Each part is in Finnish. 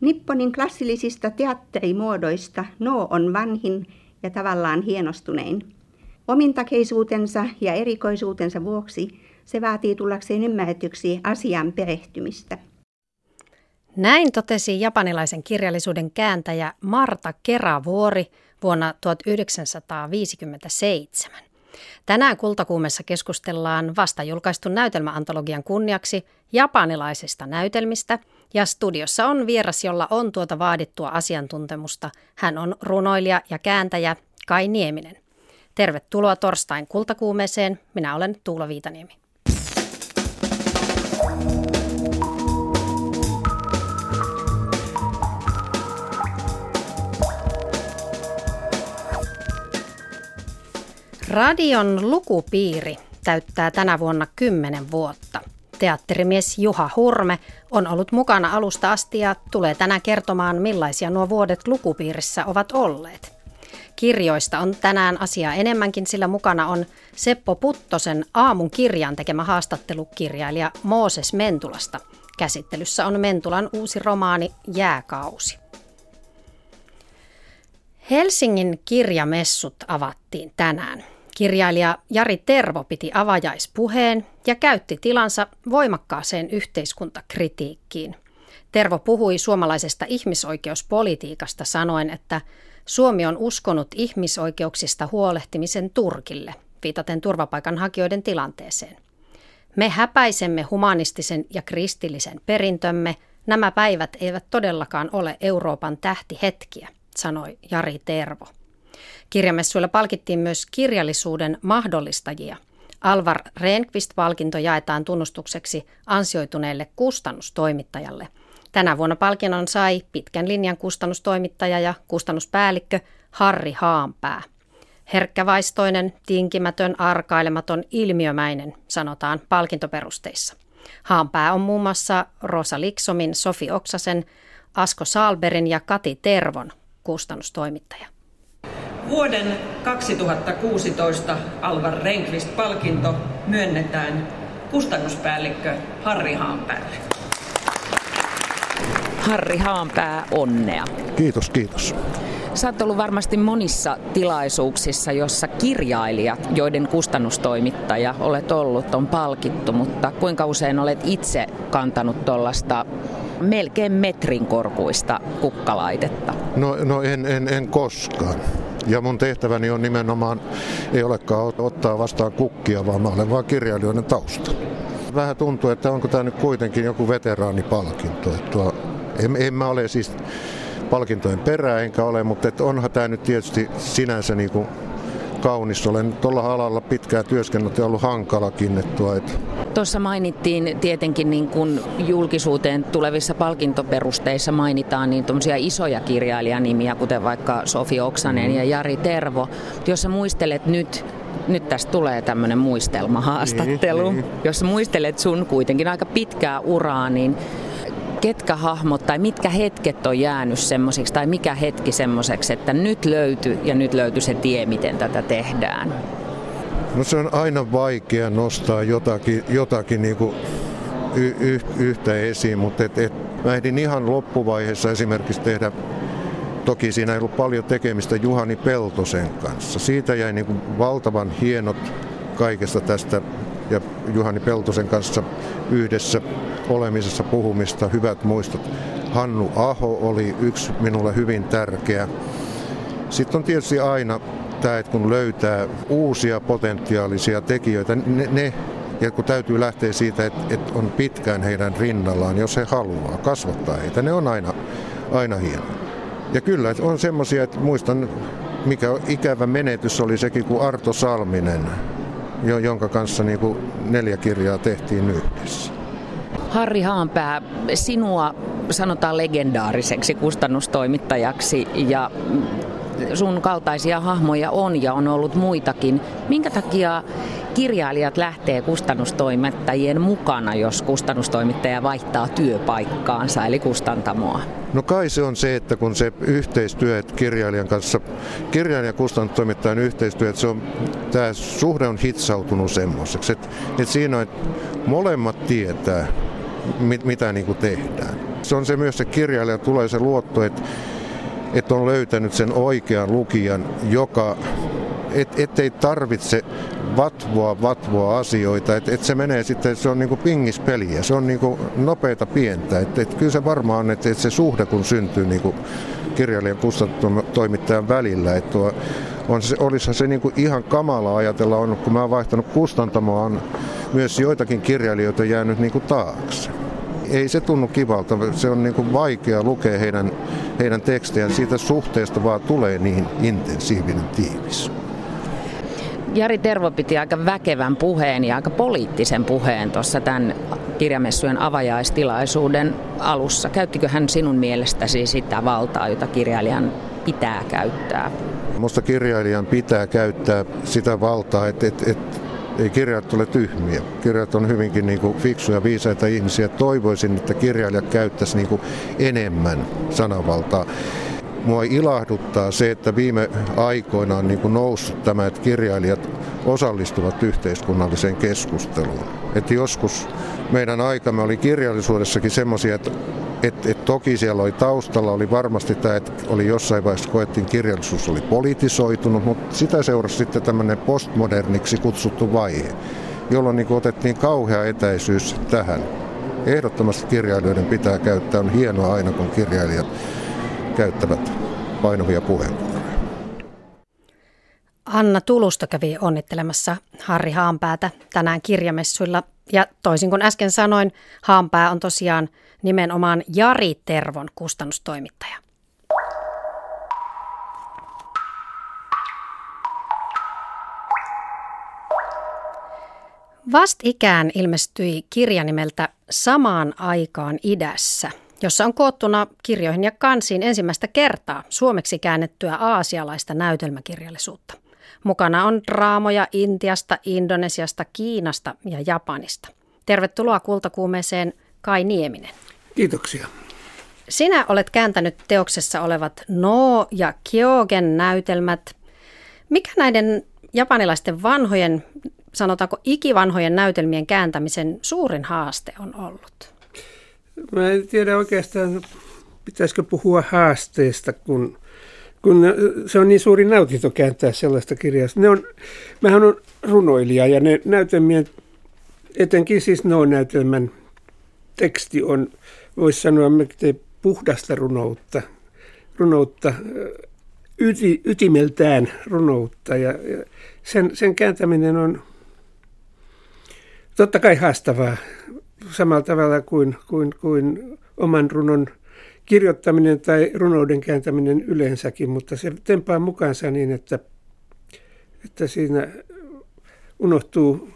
Nipponin klassillisista teatterimuodoista No on vanhin ja tavallaan hienostunein. Omintakeisuutensa ja erikoisuutensa vuoksi se vaatii tullakseen ymmärretyksi asian perehtymistä. Näin totesi japanilaisen kirjallisuuden kääntäjä Marta Keravuori vuonna 1957. Tänään Kultakuumessa keskustellaan vasta julkaistun näytelmäantologian kunniaksi japanilaisista näytelmistä ja studiossa on vieras, jolla on tuota vaadittua asiantuntemusta. Hän on runoilija ja kääntäjä Kai Nieminen. Tervetuloa torstain Kultakuumeeseen. Minä olen Tuula Viitaniemi. Radion lukupiiri täyttää tänä vuonna 10 vuotta. Teatterimies Juha Hurme on ollut mukana alusta asti ja tulee tänään kertomaan, millaisia nuo vuodet lukupiirissä ovat olleet. Kirjoista on tänään asia enemmänkin, sillä mukana on Seppo Puttosen aamun kirjan tekemä haastattelukirjailija Mooses Mentulasta. Käsittelyssä on Mentulan uusi romaani Jääkausi. Helsingin kirjamessut avattiin tänään. Kirjailija Jari Tervo piti avajaispuheen ja käytti tilansa voimakkaaseen yhteiskuntakritiikkiin. Tervo puhui suomalaisesta ihmisoikeuspolitiikasta sanoen, että Suomi on uskonut ihmisoikeuksista huolehtimisen Turkille, viitaten turvapaikanhakijoiden tilanteeseen. Me häpäisemme humanistisen ja kristillisen perintömme. Nämä päivät eivät todellakaan ole Euroopan tähtihetkiä, sanoi Jari Tervo. Kirjamessuilla palkittiin myös kirjallisuuden mahdollistajia. Alvar Rehnqvist-palkinto jaetaan tunnustukseksi ansioituneelle kustannustoimittajalle. Tänä vuonna palkinnon sai pitkän linjan kustannustoimittaja ja kustannuspäällikkö Harri Haanpää. Herkkävaistoinen, tinkimätön, arkailematon, ilmiömäinen, sanotaan palkintoperusteissa. Haanpää on muun muassa Rosa Liksomin, Sofi Oksasen, Asko Salberin ja Kati Tervon kustannustoimittaja. Vuoden 2016 Alvar Rehnqvist-palkinto myönnetään kustannuspäällikkö Harri Haanpäälle. Harri Haanpää, onnea. Kiitos, kiitos. Sä oot ollut varmasti monissa tilaisuuksissa, jossa kirjailijat, joiden kustannustoimittaja olet ollut, on palkittu, mutta kuinka usein olet itse kantanut tuollaista melkein metrin korkuista kukkalaitetta? No, no en, en, en koskaan. Ja mun tehtäväni on nimenomaan, ei olekaan ottaa vastaan kukkia, vaan mä olen vaan kirjailijoiden tausta. Vähän tuntuu, että onko tämä nyt kuitenkin joku veteraanipalkinto. Että tuo, en, en mä ole siis palkintojen perää enkä ole, mutta onhan tämä nyt tietysti sinänsä niin kuin kaunis. Olen tuolla alalla pitkään työskennellyt ja ollut hankalakin. Että Tuossa mainittiin tietenkin niin kun julkisuuteen tulevissa palkintoperusteissa mainitaan niin isoja kirjailijanimiä, kuten vaikka Sofi Oksanen ja Jari Tervo. Jos sä muistelet nyt nyt tästä tulee tämmöinen muistelmahaastattelu. Niin, niin. Jos muistelet sun kuitenkin aika pitkää uraa, niin ketkä hahmot tai mitkä hetket on jäänyt semmoisiksi tai mikä hetki semmoiseksi, että nyt löytyy ja nyt löytyy se tie, miten tätä tehdään? No se on aina vaikea nostaa jotakin, jotakin niin kuin y- y- yhtä esiin, mutta et, et, mä ehdin ihan loppuvaiheessa esimerkiksi tehdä Toki siinä ei ollut paljon tekemistä Juhani Peltosen kanssa. Siitä jäi niin kuin valtavan hienot kaikesta tästä ja Juhani Peltosen kanssa yhdessä olemisessa puhumista, hyvät muistot. Hannu Aho oli yksi minulle hyvin tärkeä. Sitten on tietysti aina tämä, että kun löytää uusia potentiaalisia tekijöitä, ne, ne ja kun täytyy lähteä siitä, että, että on pitkään heidän rinnallaan, jos he haluaa kasvattaa heitä, ne on aina, aina hieno. Ja kyllä, on semmoisia, että muistan, mikä ikävä menetys oli sekin kuin Arto Salminen, jonka kanssa niin kuin neljä kirjaa tehtiin yhdessä. Harri Haanpää, sinua sanotaan legendaariseksi kustannustoimittajaksi ja sun kaltaisia hahmoja on ja on ollut muitakin. Minkä takia kirjailijat lähtee kustannustoimittajien mukana, jos kustannustoimittaja vaihtaa työpaikkaansa, eli kustantamoa? No kai se on se, että kun se yhteistyö kirjailijan kanssa, kirjailijan ja kustannustoimittajan yhteistyö, että se on, tämä suhde on hitsautunut semmoiseksi, että, että siinä on, että molemmat tietää, mit, mitä niin kuin tehdään. Se on se myös se kirjailija tulee se luotto, että, että on löytänyt sen oikean lukijan, joka et, ettei tarvitse vatvoa, vatvoa asioita, että et se menee sitten, se on niinku pingispeliä, se on niinku nopeita pientä. Että et kyllä se varmaan on, että et se suhde kun syntyy niinku kirjailijan kustantoimittajan välillä, että tuo, on se, olisihan se niinku ihan kamala ajatella on, kun mä oon vaihtanut kustantamoa, on myös joitakin kirjailijoita jäänyt niinku taakse. Ei se tunnu kivalta, se on niinku vaikea lukea heidän, heidän tekstejään, siitä suhteesta vaan tulee niin intensiivinen tiivis. Jari Tervo piti aika väkevän puheen ja aika poliittisen puheen tuossa tämän kirjamessujen avajaistilaisuuden alussa. Käyttikö hän sinun mielestäsi sitä valtaa, jota kirjailijan pitää käyttää? Minusta kirjailijan pitää käyttää sitä valtaa, että, että, että ei kirjat ole tyhmiä. Kirjat on hyvinkin niin kuin fiksuja, viisaita ihmisiä. Toivoisin, että kirjailijat käyttäisi niin kuin enemmän sananvaltaa. Mua ilahduttaa se, että viime aikoina on niin kuin noussut tämä, että kirjailijat osallistuvat yhteiskunnalliseen keskusteluun. Että joskus meidän aikamme oli kirjallisuudessakin semmoisia, että et, et toki siellä oli taustalla, oli varmasti tämä, että oli jossain vaiheessa koettiin kirjallisuus oli politisoitunut, mutta sitä seurasi sitten tämmöinen postmoderniksi kutsuttu vaihe, jolloin niin otettiin kauhea etäisyys tähän. Ehdottomasti kirjailijoiden pitää käyttää, on hienoa aina kun kirjailijat käyttävät painavia puheenvuoroja. Anna Tulusto kävi onnittelemassa Harri Haanpäätä tänään kirjamessuilla. Ja toisin kuin äsken sanoin, Haanpää on tosiaan nimenomaan Jari Tervon kustannustoimittaja. Vastikään ilmestyi kirja nimeltä Samaan aikaan idässä, jossa on koottuna kirjoihin ja kansiin ensimmäistä kertaa suomeksi käännettyä aasialaista näytelmäkirjallisuutta. Mukana on draamoja Intiasta, Indonesiasta, Kiinasta ja Japanista. Tervetuloa kultakuumeeseen Kai Nieminen. Kiitoksia. Sinä olet kääntänyt teoksessa olevat No ja Kyogen näytelmät. Mikä näiden japanilaisten vanhojen, sanotaanko ikivanhojen näytelmien kääntämisen suurin haaste on ollut? Mä en tiedä oikeastaan, pitäisikö puhua haasteesta, kun, kun se on niin suuri nautinto kääntää sellaista kirjaa. Ne on, mähän on runoilija ja ne näytelmien, etenkin siis No-näytelmän teksti on, voisi sanoa, puhdasta runoutta, runoutta yti, ytimeltään runoutta. Ja, ja sen, sen kääntäminen on totta kai haastavaa samalla tavalla kuin, kuin, kuin oman runon kirjoittaminen tai runouden kääntäminen yleensäkin, mutta se tempaa mukaansa niin, että, että siinä unohtuu,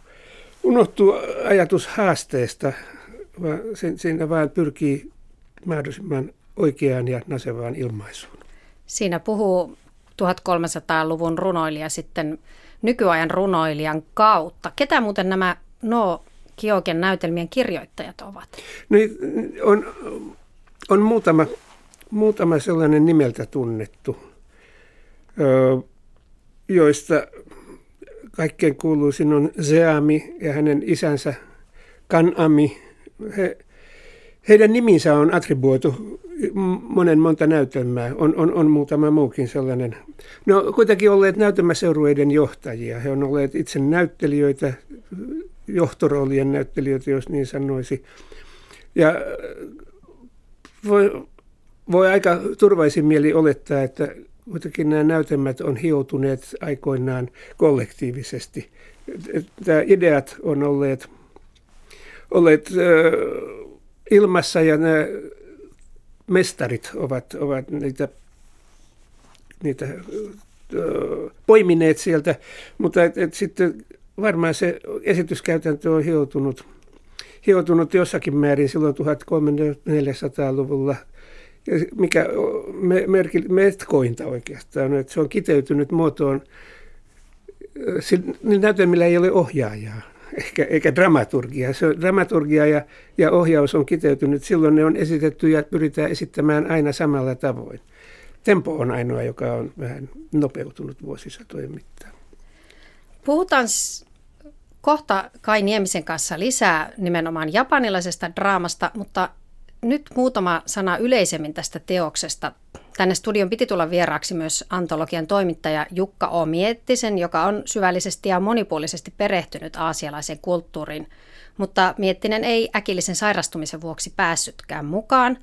unohtuu ajatus haasteesta, vaan siinä vaan pyrkii mahdollisimman oikeaan ja nasevaan ilmaisuun. Siinä puhuu 1300-luvun runoilija sitten nykyajan runoilijan kautta. Ketä muuten nämä No Kioken näytelmien kirjoittajat ovat? No, on, on muutama, muutama sellainen nimeltä tunnettu, joista kaikkein kuuluisin on Zeami ja hänen isänsä Kanami. He, heidän niminsä on attribuoitu monen monta näytelmää. On, on, on muutama muukin sellainen. No kuitenkin olleet näytelmäseurueiden johtajia. He on olleet itse näyttelijöitä, johtoroolien näyttelijöitä, jos niin sanoisi. Ja voi, voi aika turvaisin mieli olettaa, että kuitenkin nämä näytelmät on hioutuneet aikoinaan kollektiivisesti. Tämä ideat on olleet, olleet ilmassa ja nämä mestarit ovat, ovat niitä, niitä poimineet sieltä, mutta et, et sitten varmaan se esityskäytäntö on hioutunut, hioutunut jossakin määrin silloin 1400-luvulla, mikä merkki metkointa oikeastaan, että se on kiteytynyt muotoon, niin näytelmillä ei ole ohjaajaa eikä, eikä dramaturgia. Se on, dramaturgia ja, ja ohjaus on kiteytynyt. Silloin ne on esitetty ja pyritään esittämään aina samalla tavoin. Tempo on ainoa, joka on vähän nopeutunut vuosisatojen mittaan. Puhutaan kohta Kai Niemisen kanssa lisää nimenomaan japanilaisesta draamasta, mutta Nyt muutama sana yleisemmin tästä teoksesta. Tänne studion piti tulla vieraaksi myös antologian toimittaja Jukka O. Miettisen, joka on syvällisesti ja monipuolisesti perehtynyt aasialaisen kulttuuriin, mutta Miettinen ei äkillisen sairastumisen vuoksi päässytkään mukaan.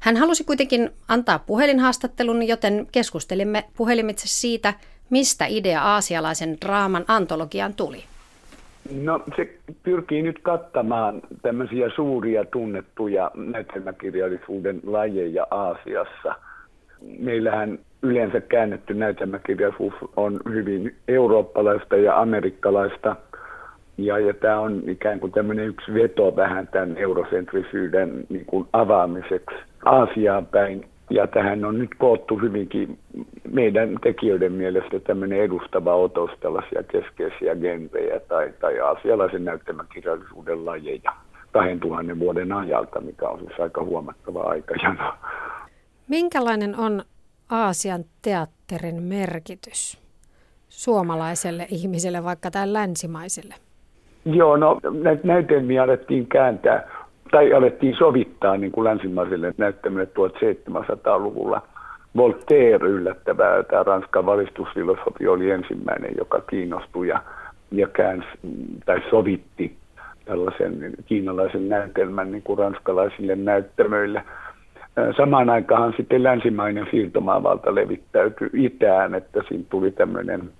Hän halusi kuitenkin antaa puhelinhaastattelun, joten keskustelimme puhelimitse siitä, mistä idea aasialaisen draaman antologiaan tuli. No se pyrkii nyt kattamaan tämmöisiä suuria tunnettuja näytelmäkirjallisuuden lajeja Aasiassa. Meillähän yleensä käännetty näytelmäkirjallisuus on hyvin eurooppalaista ja amerikkalaista. Ja, ja tämä on ikään kuin tämmöinen yksi veto vähän tämän eurosentrisyyden niin kuin avaamiseksi Aasiaan päin. Ja tähän on nyt koottu hyvinkin meidän tekijöiden mielestä tämmöinen edustava otos tällaisia keskeisiä genrejä tai, tai aasialaisen näyttämäkirjallisuuden lajeja 2000 vuoden ajalta, mikä on siis aika huomattava aikajana. Minkälainen on Aasian teatterin merkitys suomalaiselle ihmiselle, vaikka tämän länsimaiselle? Joo, no näitä näytelmiä alettiin kääntää tai alettiin sovittaa niin kuin länsimaiselle näyttämölle 1700-luvulla. Voltaire yllättävää, tämä Ranskan valistusfilosofi oli ensimmäinen, joka kiinnostui ja, ja käänsi, tai sovitti tällaisen kiinalaisen näytelmän niin kuin ranskalaisille näyttämöille. Samaan aikaan sitten länsimainen siirtomaavalta levittäytyi itään, että siinä tuli tämmöinen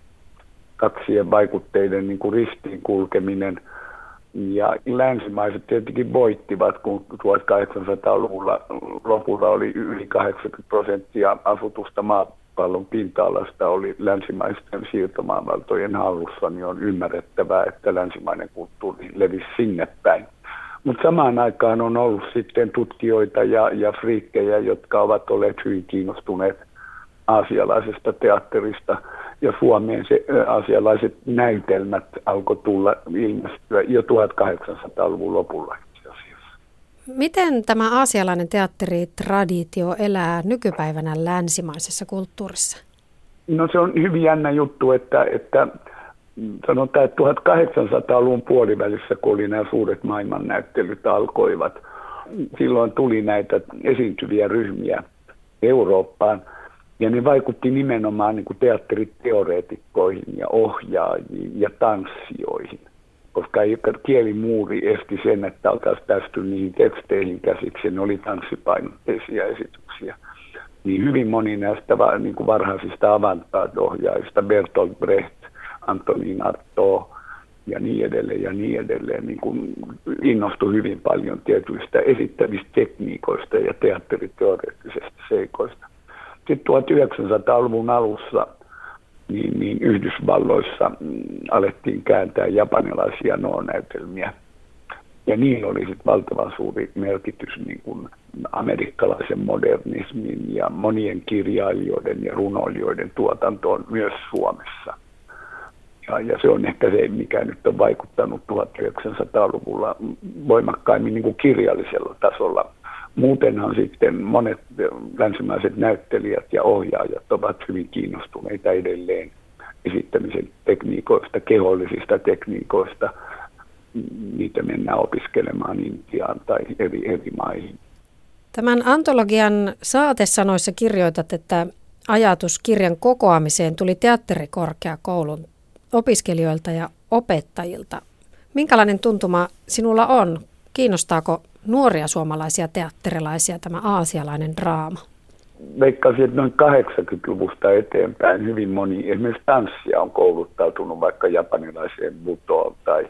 kaksien vaikutteiden niin kuin ristiin kulkeminen – ja länsimaiset tietenkin voittivat, kun 1800-luvulla lopulla oli yli 80 prosenttia asutusta maapallon pinta-alasta oli länsimaisten siirtomaavaltojen hallussa, niin on ymmärrettävää, että länsimainen kulttuuri levisi sinne päin. Mutta samaan aikaan on ollut sitten tutkijoita ja, ja friikkejä, jotka ovat olleet hyvin kiinnostuneet aasialaisesta teatterista – ja Suomeen se asialaiset näytelmät alkoi tulla ilmestyä jo 1800-luvun lopulla itse asiassa. Miten tämä aasialainen teatteritraditio elää nykypäivänä länsimaisessa kulttuurissa? No se on hyvin jännä juttu, että, että sanotaan, että 1800-luvun puolivälissä, kun oli nämä suuret maailmannäyttelyt alkoivat, silloin tuli näitä esiintyviä ryhmiä Eurooppaan – ja ne vaikutti nimenomaan niin kuin teatteriteoreetikkoihin ja ohjaajiin ja tanssijoihin, koska kielimuuri esti sen, että oltaisiin päästy niihin teksteihin käsiksi, ne oli tanssipainotteisia esityksiä. Niin hyvin moni näistä niin kuin varhaisista avantgarde-ohjaajista, Bertolt Brecht, Antonin Artaud ja niin edelleen ja niin edelleen, niin kuin innostui hyvin paljon tietyistä esittävistä tekniikoista ja teatteriteoreettisista seikoista. Sitten 1900-luvun alussa niin, niin Yhdysvalloissa mm, alettiin kääntää japanilaisia no-näytelmiä. Ja niin oli sitten valtavan suuri merkitys niin kuin amerikkalaisen modernismin ja monien kirjailijoiden ja runoilijoiden tuotantoon myös Suomessa. Ja, ja se on ehkä se, mikä nyt on vaikuttanut 1900-luvulla voimakkaimmin niin kuin kirjallisella tasolla Muutenhan sitten monet länsimaiset näyttelijät ja ohjaajat ovat hyvin kiinnostuneita edelleen esittämisen tekniikoista, kehollisista tekniikoista. Niitä mennään opiskelemaan Intiaan tai eri, eri maihin. Tämän antologian saatesanoissa kirjoitat, että ajatus kirjan kokoamiseen tuli teatterikorkeakoulun opiskelijoilta ja opettajilta. Minkälainen tuntuma sinulla on? Kiinnostaako nuoria suomalaisia teatterilaisia tämä aasialainen draama? Veikkaisin, että noin 80-luvusta eteenpäin hyvin moni, esimerkiksi tanssia on kouluttautunut vaikka japanilaiseen butoon tai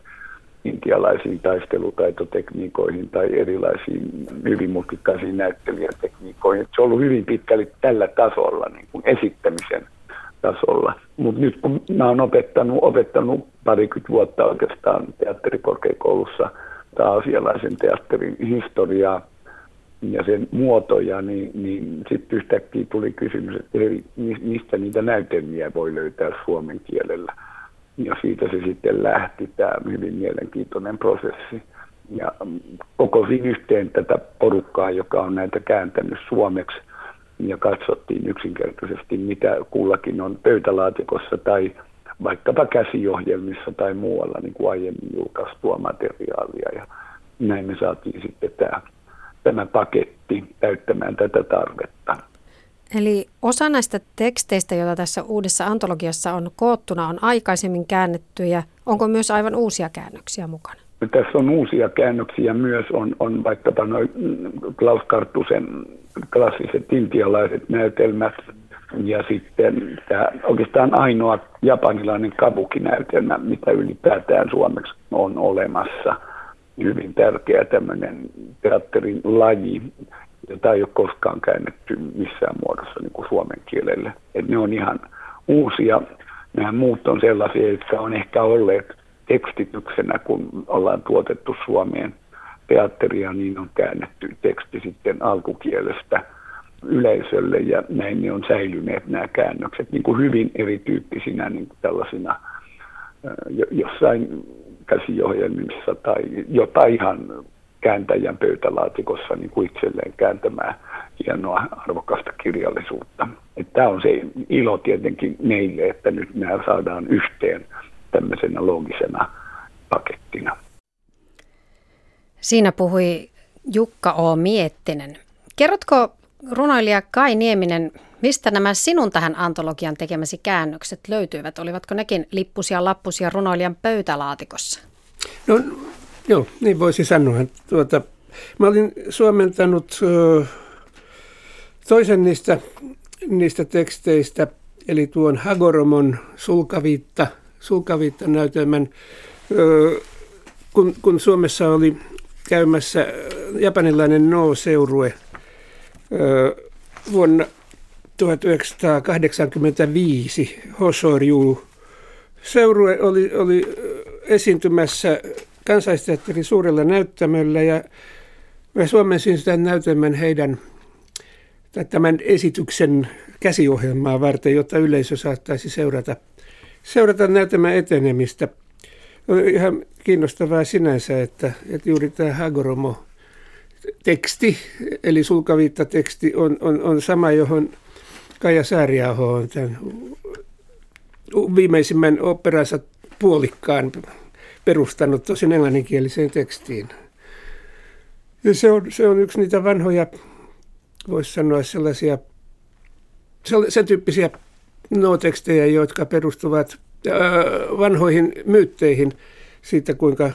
intialaisiin taistelutaitotekniikoihin tai erilaisiin hyvin mutkikkaisiin näyttelijätekniikoihin. Se on ollut hyvin pitkälle tällä tasolla, niin kuin esittämisen tasolla. Mutta nyt kun mä oon opettanut, opettanut parikymmentä vuotta oikeastaan teatterikorkeakoulussa – aasialaisen teatterin historiaa ja sen muotoja, niin, niin sitten yhtäkkiä tuli kysymys, että eri, mistä niitä näytelmiä voi löytää suomen kielellä. Ja siitä se sitten lähti, tämä hyvin mielenkiintoinen prosessi. Ja kokosin yhteen tätä porukkaa, joka on näitä kääntänyt suomeksi, ja katsottiin yksinkertaisesti, mitä kullakin on pöytälaatikossa tai vaikkapa käsiohjelmissa tai muualla niin kuin aiemmin julkaistua materiaalia. Ja näin me saatiin sitten tämä, tämä paketti täyttämään tätä tarvetta. Eli osa näistä teksteistä, joita tässä uudessa antologiassa on koottuna, on aikaisemmin käännettyjä. Onko myös aivan uusia käännöksiä mukana? Tässä on uusia käännöksiä myös, on, on vaikkapa noin Klaus Karttusen klassiset intialaiset näytelmät ja sitten tämä oikeastaan ainoa japanilainen kabukinäytelmä, mitä ylipäätään suomeksi on olemassa. Hyvin tärkeä tämmöinen teatterin laji, jota ei ole koskaan käännetty missään muodossa niin kuin suomen kielelle. Et ne on ihan uusia. Nämä muut on sellaisia, jotka on ehkä olleet tekstityksenä, kun ollaan tuotettu Suomeen teatteria, niin on käännetty teksti sitten alkukielestä yleisölle ja näin ne on säilyneet nämä käännökset niin kuin hyvin erityyppisinä niin kuin tällaisina jossain käsiohjelmissa tai jotain ihan kääntäjän pöytälaatikossa niin kuin itselleen kääntämään hienoa arvokasta kirjallisuutta. Tämä on se ilo tietenkin meille, että nyt nämä saadaan yhteen tämmöisenä loogisena pakettina. Siinä puhui Jukka O. Miettinen. Kerrotko runoilija Kai Nieminen, mistä nämä sinun tähän antologian tekemäsi käännökset löytyivät? Olivatko nekin lippusia lappusia runoilijan pöytälaatikossa? No joo, niin voisi sanoa. Tuota, mä olin suomentanut toisen niistä, niistä teksteistä, eli tuon Hagoromon sulkaviitta – sulkaviittanäytelmän, kun, kun Suomessa oli käymässä japanilainen No-seurue vuonna 1985 Hosoryu. Seurue oli, oli esiintymässä kansallisteatterin suurella näyttämöllä ja mä suomensin sitä näytelmän heidän tämän esityksen käsiohjelmaa varten, jotta yleisö saattaisi seurata seurata näytelmän etenemistä. On ihan kiinnostavaa sinänsä, että, että juuri tämä Hagoromo teksti, eli sulkaviitta-teksti, on, on, on sama, johon Kaija Sääriaho on tämän viimeisimmän operansa puolikkaan perustanut tosin englanninkieliseen tekstiin. Ja se, on, se on yksi niitä vanhoja, voisi sanoa sellaisia, sen tyyppisiä no-tekstejä, jotka perustuvat vanhoihin myytteihin siitä, kuinka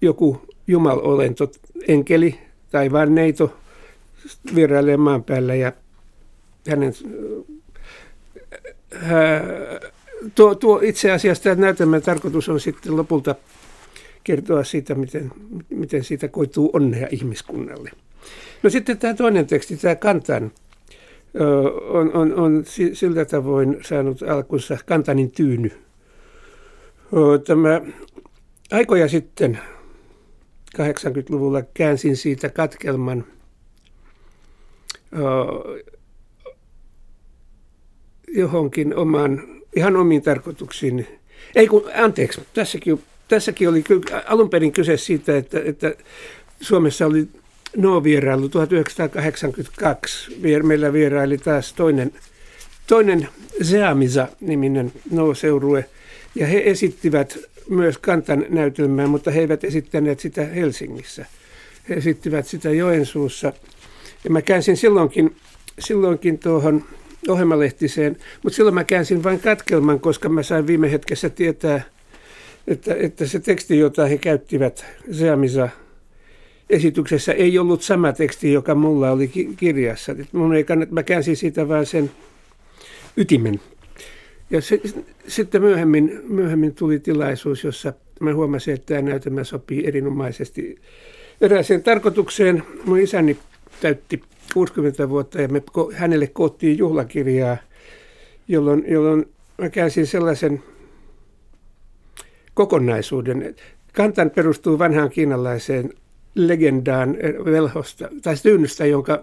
joku jumalolento, enkeli tai vanneito vierailee maan päällä ja hänen tuo, tuo itse asiassa tämä näytelmän tarkoitus on sitten lopulta kertoa siitä, miten, miten siitä koituu onnea ihmiskunnalle. No sitten tämä toinen teksti, tämä Kantan on, on, on sillä tavoin saanut alkunsa Kantanin tyyny. Tämä aikoja sitten 80-luvulla käänsin siitä katkelman johonkin omaan, ihan omiin tarkoituksiin. Ei kun, anteeksi, tässäkin, tässäkin oli alun perin kyse siitä, että, että Suomessa oli No-vierailu 1982. Meillä vieraili taas toinen, toinen Zeamisa-niminen No-seurue, ja he esittivät myös Kantan näytelmää, mutta he eivät esittäneet sitä Helsingissä. He esittivät sitä Joensuussa. Ja mä käänsin silloinkin, silloinkin tuohon ohjelmalehtiseen, mutta silloin mä käänsin vain katkelman, koska mä sain viime hetkessä tietää, että, että se teksti, jota he käyttivät Zeamisa esityksessä ei ollut sama teksti, joka mulla oli kirjassa. Mun ei kannata, mä käänsin siitä vaan sen ytimen. Ja se, sitten myöhemmin, myöhemmin tuli tilaisuus, jossa mä huomasin, että tämä näytelmä sopii erinomaisesti erääseen tarkoitukseen. Mun isäni täytti 60 vuotta ja me hänelle koottiin juhlakirjaa, jolloin, jolloin mä käänsin sellaisen kokonaisuuden. Kantan perustuu vanhaan kiinalaiseen legendaan velhosta, tai tyynystä, jonka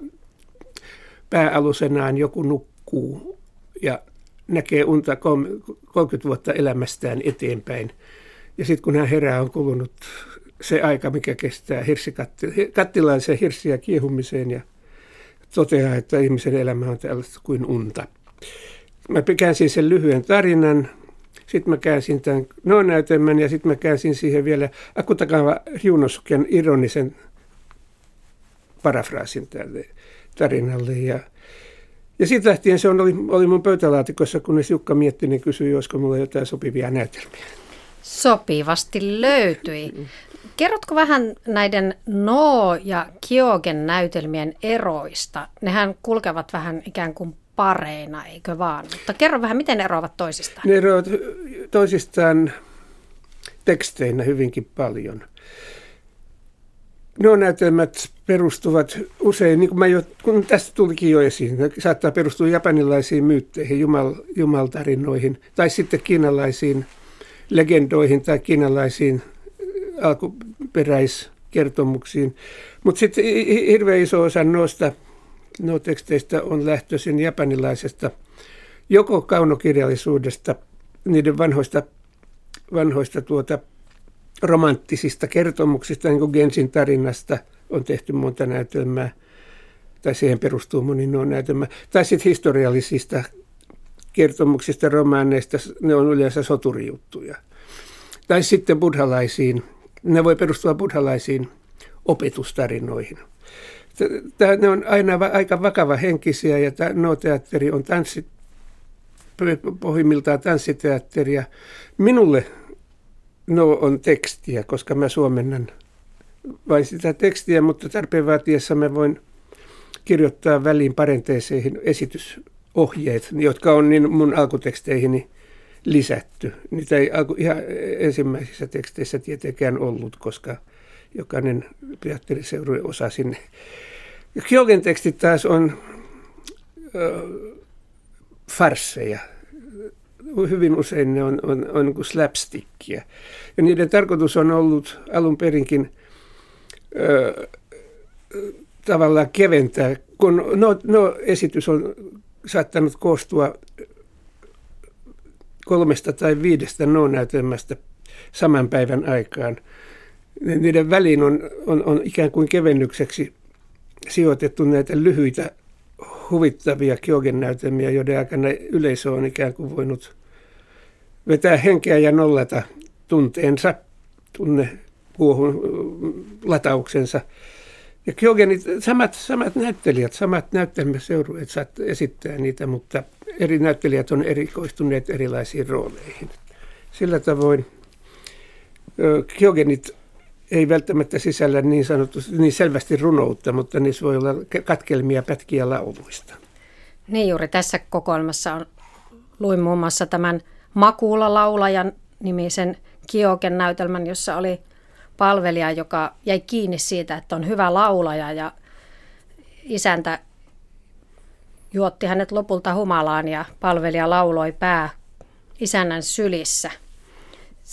pääalusenaan joku nukkuu ja näkee unta 30 vuotta elämästään eteenpäin. Ja sitten kun hän herää, on kulunut se aika, mikä kestää hirsikattilaisen hirsiä kiehumiseen ja toteaa, että ihmisen elämä on tällaista kuin unta. Mä käänsin sen lyhyen tarinan, sitten mä käänsin tämän no-näytelmän ja sitten mä käänsin siihen vielä Akutakava Ryunosuken ironisen parafraasin tälle tarinalle. Ja, ja siitä lähtien se on, oli, oli mun pöytälaatikossa, kunnes Jukka Miettinen niin kysyi, olisiko mulla jotain sopivia näytelmiä. Sopivasti löytyi. Kerrotko vähän näiden No- ja Kiogen näytelmien eroista? Nehän kulkevat vähän ikään kuin pareina, eikö vaan? Mutta kerro vähän, miten ne eroavat toisistaan? Ne eroavat toisistaan teksteinä hyvinkin paljon. Nuo näytelmät perustuvat usein, niin kuin mä jo, kun tästä tulikin jo esiin, ne saattaa perustua japanilaisiin myytteihin, jumal, jumaltarinoihin, tai sitten kiinalaisiin legendoihin tai kiinalaisiin alkuperäiskertomuksiin. Mutta sitten hirveän iso osa noista no teksteistä on lähtöisin japanilaisesta joko kaunokirjallisuudesta, niiden vanhoista, vanhoista tuota, romanttisista kertomuksista, niin kuin Gensin tarinasta on tehty monta näytelmää, tai siihen perustuu moni nuo näytelmä, tai sitten historiallisista kertomuksista, romaaneista, ne on yleensä soturijuttuja. Tai sitten buddhalaisiin, ne voi perustua buddhalaisiin opetustarinoihin. Tämä, ne on aina aika vakava henkisiä ja tämä no-teatteri on tanssi, pohjimmiltaan tanssiteatteria. Minulle no on tekstiä, koska mä suomennan vain sitä tekstiä, mutta tarpeen vaatiessa mä voin kirjoittaa väliin parenteeseihin esitysohjeet, jotka on niin mun alkuteksteihini lisätty. Niitä ei alku, ihan ensimmäisissä teksteissä tietenkään ollut, koska jokainen teatteriseurue osa sinne. Kjogen tekstit taas on äh, farsseja. Hyvin usein ne on, on, on niin slapstickia. Ja niiden tarkoitus on ollut alun perinkin äh, tavallaan keventää, kun no, no esitys on saattanut koostua kolmesta tai viidestä no-näytelmästä saman päivän aikaan. Niiden väliin on, on, on ikään kuin kevennykseksi sijoitettu näitä lyhyitä huvittavia Kyogen-näytelmiä, joiden aikana yleisö on ikään kuin voinut vetää henkeä ja nollata tunteensa, tunne puuhun latauksensa. Ja Kyogenit, samat, samat näyttelijät, samat näyttelmäseurueet saat esittää niitä, mutta eri näyttelijät on erikoistuneet erilaisiin rooleihin. Sillä tavoin Kyogenit ei välttämättä sisällä niin sanotusti niin selvästi runoutta, mutta niissä voi olla katkelmia pätkiä lauluista. Niin juuri tässä kokoelmassa on, luin muun muassa tämän Makuula laulajan nimisen Kioken näytelmän, jossa oli palvelija, joka jäi kiinni siitä, että on hyvä laulaja ja isäntä juotti hänet lopulta humalaan ja palvelija lauloi pää isännän sylissä.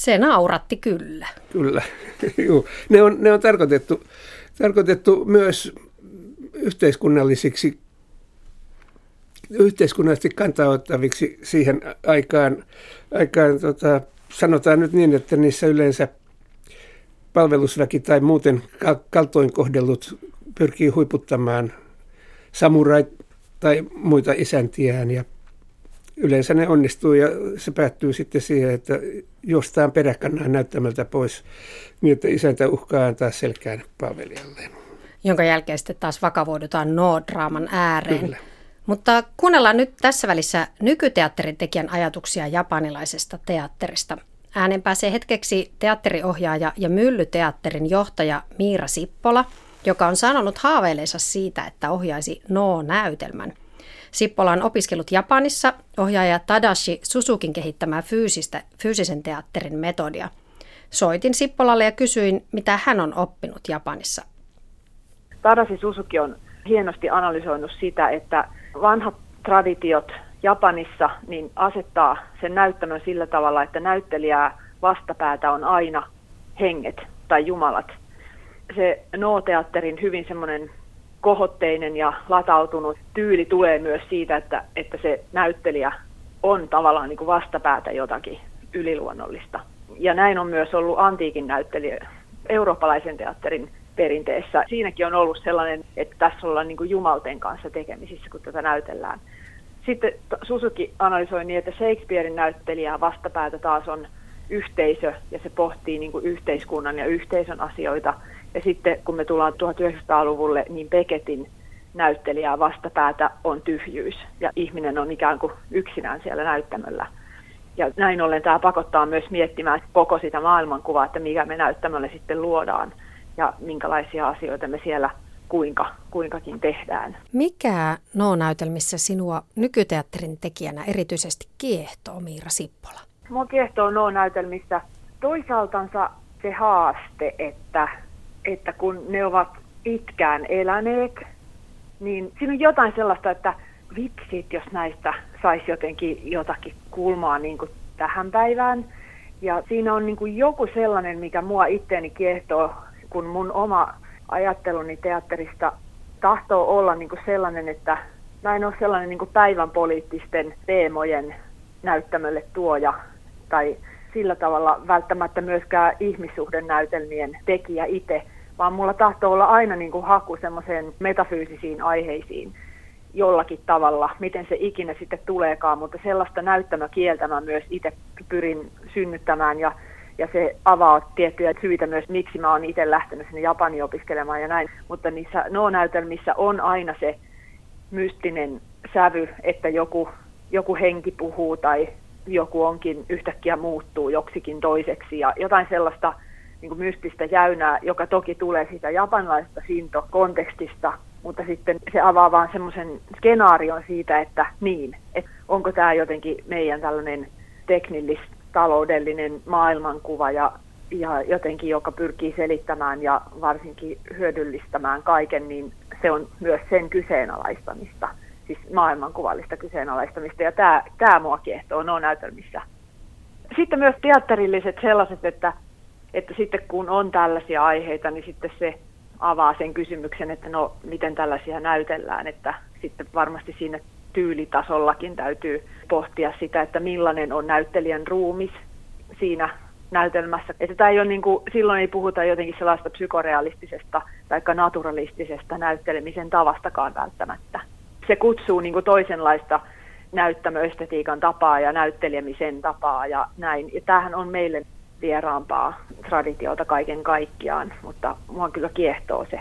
Se nauratti kyllä. Kyllä, Juu. Ne on, ne on tarkoitettu, tarkoitettu myös yhteiskunnallisiksi yhteiskunnallisesti kantaottaviksi siihen aikaan, aikaan tota, sanotaan nyt niin, että niissä yleensä palvelusväki tai muuten kaltoin kohdellut pyrkii huiputtamaan samurai tai muita isäntiään ja yleensä ne onnistuu ja se päättyy sitten siihen, että jostain peräkannaan näyttämältä pois niin, että isäntä uhkaa antaa selkään palvelijalleen. Jonka jälkeen sitten taas vakavoidutaan no-draaman ääreen. Kyllä. Mutta kuunnellaan nyt tässä välissä nykyteatterin tekijän ajatuksia japanilaisesta teatterista. Äänen pääsee hetkeksi teatteriohjaaja ja Myllyteatterin johtaja Miira Sippola, joka on sanonut haaveilensa siitä, että ohjaisi No-näytelmän. Sippola on opiskellut Japanissa ohjaaja Tadashi Susukin kehittämää fyysistä, fyysisen teatterin metodia. Soitin Sippolalle ja kysyin, mitä hän on oppinut Japanissa. Tadashi Susuki on hienosti analysoinut sitä, että vanhat traditiot Japanissa niin asettaa sen näyttämön sillä tavalla, että näyttelijää vastapäätä on aina henget tai jumalat. Se No-teatterin hyvin semmoinen kohotteinen ja latautunut tyyli tulee myös siitä, että, että se näyttelijä on tavallaan niin kuin vastapäätä jotakin yliluonnollista. Ja näin on myös ollut antiikin näyttelijä eurooppalaisen teatterin perinteessä. Siinäkin on ollut sellainen, että tässä ollaan niin kuin jumalten kanssa tekemisissä, kun tätä näytellään. Sitten Susuki analysoi niin, että Shakespearein näyttelijä vastapäätä taas on yhteisö ja se pohtii niin kuin yhteiskunnan ja yhteisön asioita. Ja sitten kun me tullaan 1900-luvulle, niin Beckettin näyttelijää vastapäätä on tyhjyys ja ihminen on ikään kuin yksinään siellä näyttämöllä. Ja näin ollen tämä pakottaa myös miettimään koko sitä maailmankuvaa, että mikä me näyttämölle sitten luodaan ja minkälaisia asioita me siellä kuinka, kuinkakin tehdään. Mikä No-näytelmissä sinua nykyteatterin tekijänä erityisesti kiehtoo, Miira Sippola? Mua kiehtoo No-näytelmissä toisaaltansa se haaste, että, että kun ne ovat pitkään eläneet, niin siinä on jotain sellaista, että vitsit, jos näistä saisi jotenkin jotakin kulmaa niin kuin tähän päivään. Ja siinä on niin kuin joku sellainen, mikä mua itteeni kiehtoo, kun mun oma ajatteluni teatterista tahtoo olla niin kuin sellainen, että mä en ole sellainen niin kuin päivän poliittisten teemojen näyttämölle tuoja tai sillä tavalla välttämättä myöskään ihmissuhdenäytelmien tekijä itse, vaan mulla tahtoo olla aina niin kuin haku semmoiseen metafyysisiin aiheisiin jollakin tavalla, miten se ikinä sitten tuleekaan, mutta sellaista näyttämäkieltä mä myös itse pyrin synnyttämään ja, ja se avaa tiettyjä syitä myös, miksi mä oon itse lähtenyt sinne Japaniin opiskelemaan ja näin, mutta niissä no-näytelmissä on aina se mystinen sävy, että joku, joku henki puhuu tai joku onkin yhtäkkiä muuttuu joksikin toiseksi ja jotain sellaista niin kuin mystistä jäynää, joka toki tulee siitä japanilaisesta Shinto-kontekstista, mutta sitten se avaa vaan semmoisen skenaarion siitä, että niin, että onko tämä jotenkin meidän tällainen teknillis-taloudellinen maailmankuva ja, ja jotenkin, joka pyrkii selittämään ja varsinkin hyödyllistämään kaiken, niin se on myös sen kyseenalaistamista, siis maailmankuvallista kyseenalaistamista, ja tämä, tämä mua kiehtoo no näytelmissä. Sitten myös teatterilliset sellaiset, että että sitten kun on tällaisia aiheita, niin sitten se avaa sen kysymyksen, että no miten tällaisia näytellään, että sitten varmasti siinä tyylitasollakin täytyy pohtia sitä, että millainen on näyttelijän ruumis siinä näytelmässä. Että tämä ei ole niin kuin, silloin ei puhuta jotenkin sellaista psykorealistisesta tai naturalistisesta näyttelemisen tavastakaan välttämättä. Se kutsuu niin kuin toisenlaista näyttämöestetiikan tapaa ja näyttelemisen tapaa ja näin. Ja tämähän on meille vieraampaa traditiota kaiken kaikkiaan, mutta mua kyllä kiehtoo se.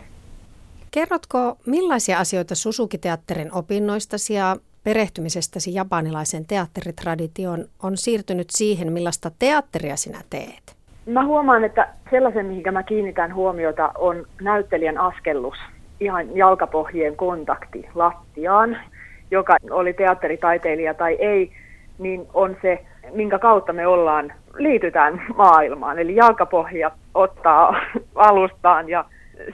Kerrotko, millaisia asioita Susuki-teatterin opinnoistasi ja perehtymisestäsi japanilaisen teatteritraditioon on siirtynyt siihen, millaista teatteria sinä teet? Mä huomaan, että sellaisen, mihin mä kiinnitän huomiota, on näyttelijän askellus, ihan jalkapohjien kontakti lattiaan, joka oli teatteritaiteilija tai ei, niin on se, minkä kautta me ollaan liitytään maailmaan. Eli jalkapohja ottaa alustaan ja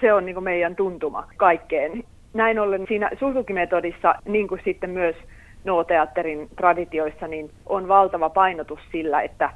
se on niin meidän tuntuma kaikkeen. Näin ollen siinä Suzuki-metodissa, niin kuin sitten myös No-teatterin traditioissa, niin on valtava painotus sillä, että,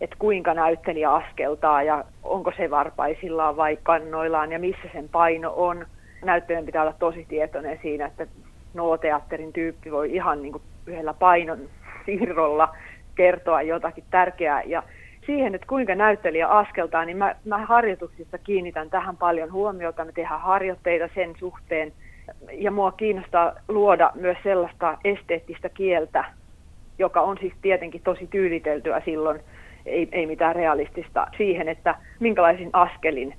että kuinka näyttelijä askeltaa ja onko se varpaisillaan vai kannoillaan ja missä sen paino on. Näyttelijän pitää olla tosi tietoinen siinä, että No-teatterin tyyppi voi ihan niin kuin yhdellä painon siirrolla kertoa jotakin tärkeää. Ja siihen, että kuinka näyttelijä askeltaa, niin mä, mä harjoituksissa kiinnitän tähän paljon huomiota. Me tehdään harjoitteita sen suhteen. Ja mua kiinnostaa luoda myös sellaista esteettistä kieltä, joka on siis tietenkin tosi tyyliteltyä silloin, ei, ei mitään realistista, siihen, että minkälaisin askelin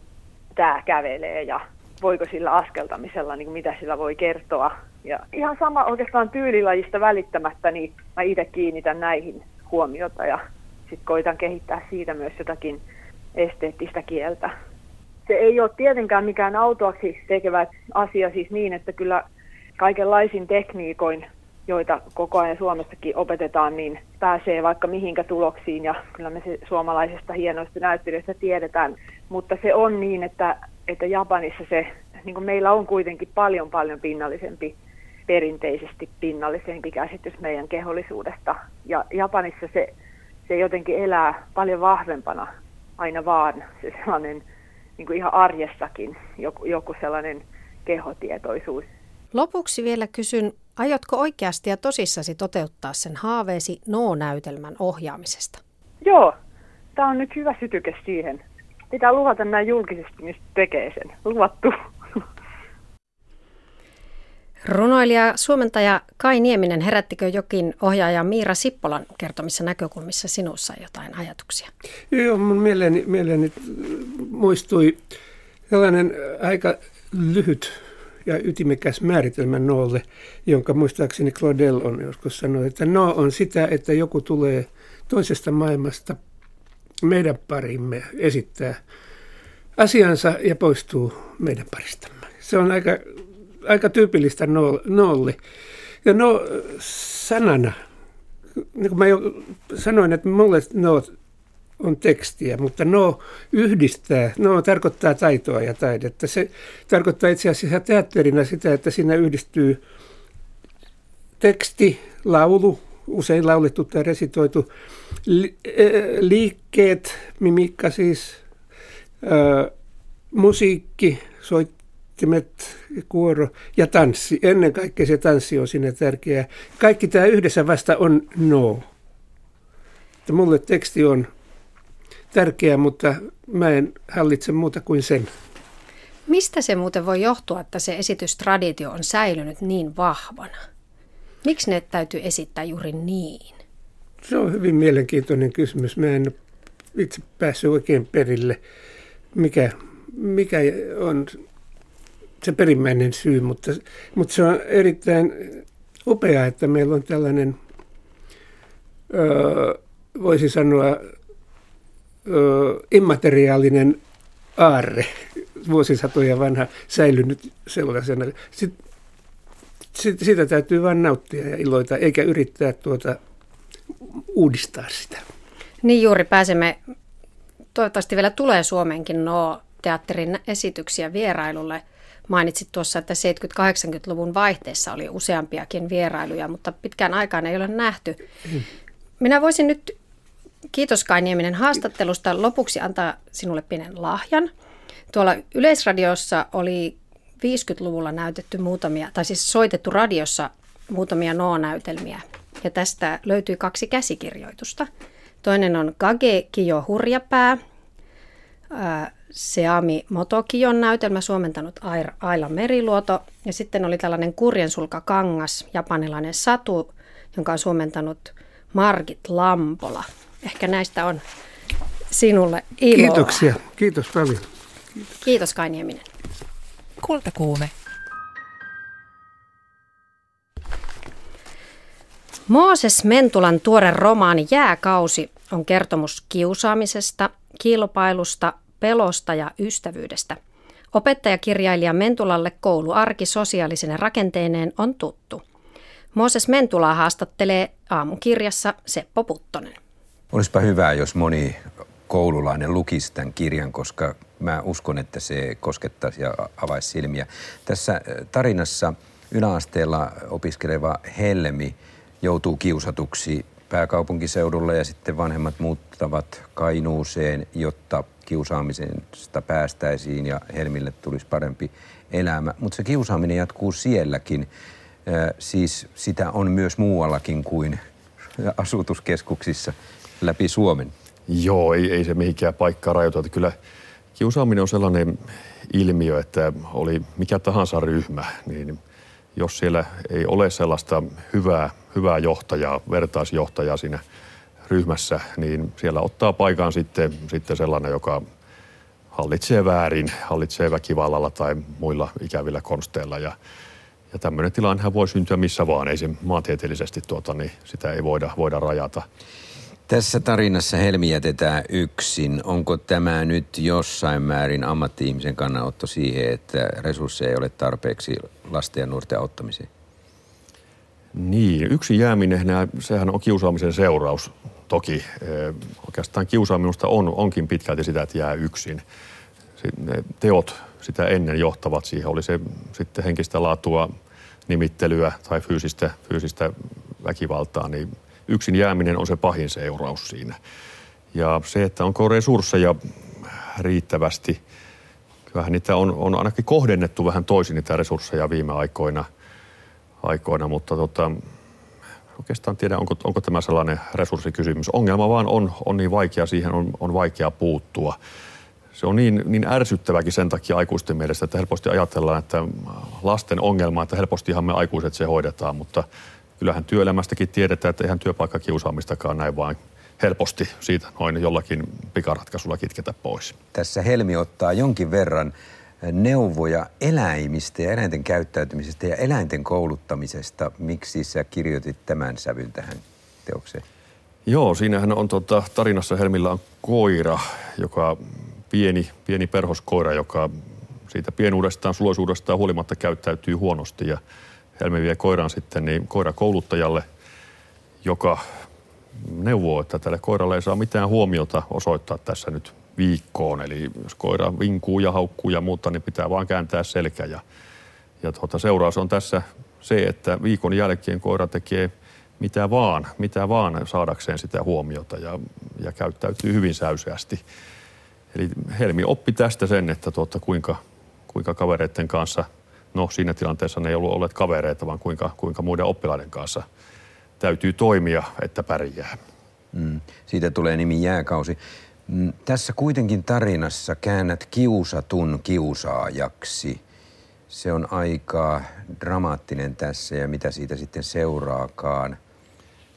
tämä kävelee ja voiko sillä askeltamisella, niin mitä sillä voi kertoa. Ja ihan sama oikeastaan tyylilajista välittämättä, niin mä itse kiinnitän näihin huomiota ja sitten koitan kehittää siitä myös jotakin esteettistä kieltä. Se ei ole tietenkään mikään autoaksi tekevä asia siis niin, että kyllä kaikenlaisin tekniikoin, joita koko ajan Suomessakin opetetaan, niin pääsee vaikka mihinkä tuloksiin ja kyllä me se suomalaisesta hienoista näyttelystä tiedetään. Mutta se on niin, että, että Japanissa se, niin kuin meillä on kuitenkin paljon paljon pinnallisempi perinteisesti pinnallisempi käsitys meidän kehollisuudesta. Ja Japanissa se, se jotenkin elää paljon vahvempana aina vaan se sellainen niin kuin ihan arjessakin joku, joku sellainen kehotietoisuus. Lopuksi vielä kysyn, aiotko oikeasti ja tosissasi toteuttaa sen haaveesi No-näytelmän ohjaamisesta? Joo, tämä on nyt hyvä sytyke siihen. Pitää luvata näin julkisesti, niin tekee sen. Luvattu. Runoilija, suomentaja Kai Nieminen, herättikö jokin ohjaaja Miira Sippolan kertomissa näkökulmissa sinussa jotain ajatuksia? Joo, mun mieleeni, mieleeni muistui sellainen aika lyhyt ja ytimekäs määritelmä noolle, jonka muistaakseni Claudel on joskus sanonut, että no on sitä, että joku tulee toisesta maailmasta meidän parimme esittää asiansa ja poistuu meidän paristamme. Se on aika, aika tyypillistä noolle. Ja no sanana, niin kuin mä jo sanoin, että mulle no on tekstiä, mutta no yhdistää, no tarkoittaa taitoa ja taidetta. Se tarkoittaa itse asiassa teatterina sitä, että siinä yhdistyy teksti, laulu, usein laulettu tai resitoitu, li, äh, liikkeet, mimikka siis, äh, musiikki, soittimet, kuoro ja tanssi. Ennen kaikkea se tanssi on siinä tärkeää. Kaikki tämä yhdessä vasta on no. Että mulle teksti on tärkeä, mutta mä en hallitse muuta kuin sen. Mistä se muuten voi johtua, että se esitystraditio on säilynyt niin vahvana? Miksi ne täytyy esittää juuri niin? Se on hyvin mielenkiintoinen kysymys. Mä en itse päässyt oikein perille, mikä, mikä on se perimmäinen syy, mutta, mutta se on erittäin upea, että meillä on tällainen, öö, voisi sanoa, immateriaalinen aarre, vuosisatoja vanha, säilynyt sellaisena. Sitten, siitä täytyy vain nauttia ja iloita, eikä yrittää tuota, uudistaa sitä. Niin juuri pääsemme, toivottavasti vielä tulee Suomenkin nuo teatterin esityksiä vierailulle. Mainitsit tuossa, että 70-80-luvun vaihteessa oli useampiakin vierailuja, mutta pitkään aikaan ei ole nähty. Minä voisin nyt Kiitos Kai Nieminen haastattelusta. Lopuksi antaa sinulle pienen lahjan. Tuolla Yleisradiossa oli 50-luvulla näytetty muutamia, tai siis soitettu radiossa muutamia no-näytelmiä. Ja tästä löytyi kaksi käsikirjoitusta. Toinen on Kage Kijo Hurjapää, Seami Motokion näytelmä suomentanut Aila Meriluoto. Ja sitten oli tällainen Kurjensulka Kangas, japanilainen satu, jonka on suomentanut Margit Lampola. Ehkä näistä on sinulle iloa. Kiitoksia. Kiitos paljon. Kiitos, Kiitos Kai Nieminen. Kultakuume. Mooses Mentulan tuore romaani Jääkausi on kertomus kiusaamisesta, kilpailusta, pelosta ja ystävyydestä. Opettajakirjailija Mentulalle kouluarki sosiaalisine rakenteineen on tuttu. Mooses Mentulaa haastattelee aamukirjassa Seppo Puttonen. Olisipa hyvä, jos moni koululainen lukisi tämän kirjan, koska mä uskon, että se koskettaisi ja avaisi silmiä. Tässä äh, tarinassa yläasteella opiskeleva Helmi joutuu kiusatuksi pääkaupunkiseudulla ja sitten vanhemmat muuttavat Kainuuseen, jotta kiusaamisesta päästäisiin ja Helmille tulisi parempi elämä. Mutta se kiusaaminen jatkuu sielläkin. Siis sitä on myös muuallakin kuin asutuskeskuksissa läpi Suomen? Joo, ei, ei se mihinkään paikkaa rajoita. Kyllä kiusaaminen on sellainen ilmiö, että oli mikä tahansa ryhmä, niin jos siellä ei ole sellaista hyvää, hyvää johtajaa, vertaisjohtajaa siinä ryhmässä, niin siellä ottaa paikan sitten, sitten sellainen, joka hallitsee väärin, hallitsee väkivallalla tai muilla ikävillä konsteilla. Ja, ja tämmöinen tilannehan voi syntyä missä vaan, ei se maantieteellisesti tuota, niin sitä ei voida, voida rajata. Tässä tarinassa Helmi jätetään yksin. Onko tämä nyt jossain määrin ammatti-ihmisen kannanotto siihen, että resursseja ei ole tarpeeksi lasten ja nuorten auttamiseen? Niin, yksi jääminen, sehän on kiusaamisen seuraus. Toki oikeastaan kiusaamista on, onkin pitkälti sitä, että jää yksin. Ne teot sitä ennen johtavat siihen, oli se sitten henkistä laatua, nimittelyä tai fyysistä, fyysistä väkivaltaa, niin yksin jääminen on se pahin seuraus siinä. Ja se, että onko resursseja riittävästi, kyllähän niitä on, on ainakin kohdennettu vähän toisin niitä resursseja viime aikoina, aikoina mutta tota, oikeastaan tiedä, onko, onko tämä sellainen resurssikysymys. Ongelma vaan on, on niin vaikea, siihen on, on vaikea puuttua. Se on niin, niin ärsyttäväkin sen takia aikuisten mielestä, että helposti ajatellaan, että lasten ongelma, että helpostihan me aikuiset se hoidetaan, mutta – kyllähän työelämästäkin tiedetään, että eihän työpaikkakiusaamistakaan näin vaan helposti siitä noin jollakin pikaratkaisulla kitketä pois. Tässä Helmi ottaa jonkin verran neuvoja eläimistä ja eläinten käyttäytymisestä ja eläinten kouluttamisesta. Miksi sä kirjoitit tämän sävyn tähän teokseen? Joo, siinähän on tota, tarinassa Helmillä on koira, joka pieni, pieni perhoskoira, joka siitä pienuudestaan, suloisuudestaan huolimatta käyttäytyy huonosti ja Helmi vie koiran sitten niin koirakouluttajalle, joka neuvoo, että tälle koiralle ei saa mitään huomiota osoittaa tässä nyt viikkoon. Eli jos koira vinkuu ja haukkuu ja muuta, niin pitää vaan kääntää selkä. Ja, ja tuota, seuraus on tässä se, että viikon jälkeen koira tekee mitä vaan, mitä vaan saadakseen sitä huomiota ja, ja käyttäytyy hyvin säyseästi. Eli Helmi oppi tästä sen, että tuota, kuinka, kuinka kavereiden kanssa, no siinä tilanteessa ne ei ollut olleet kavereita, vaan kuinka, kuinka muiden oppilaiden kanssa täytyy toimia, että pärjää. Mm. Siitä tulee nimi jääkausi. Mm, tässä kuitenkin tarinassa käännät kiusatun kiusaajaksi. Se on aika dramaattinen tässä ja mitä siitä sitten seuraakaan.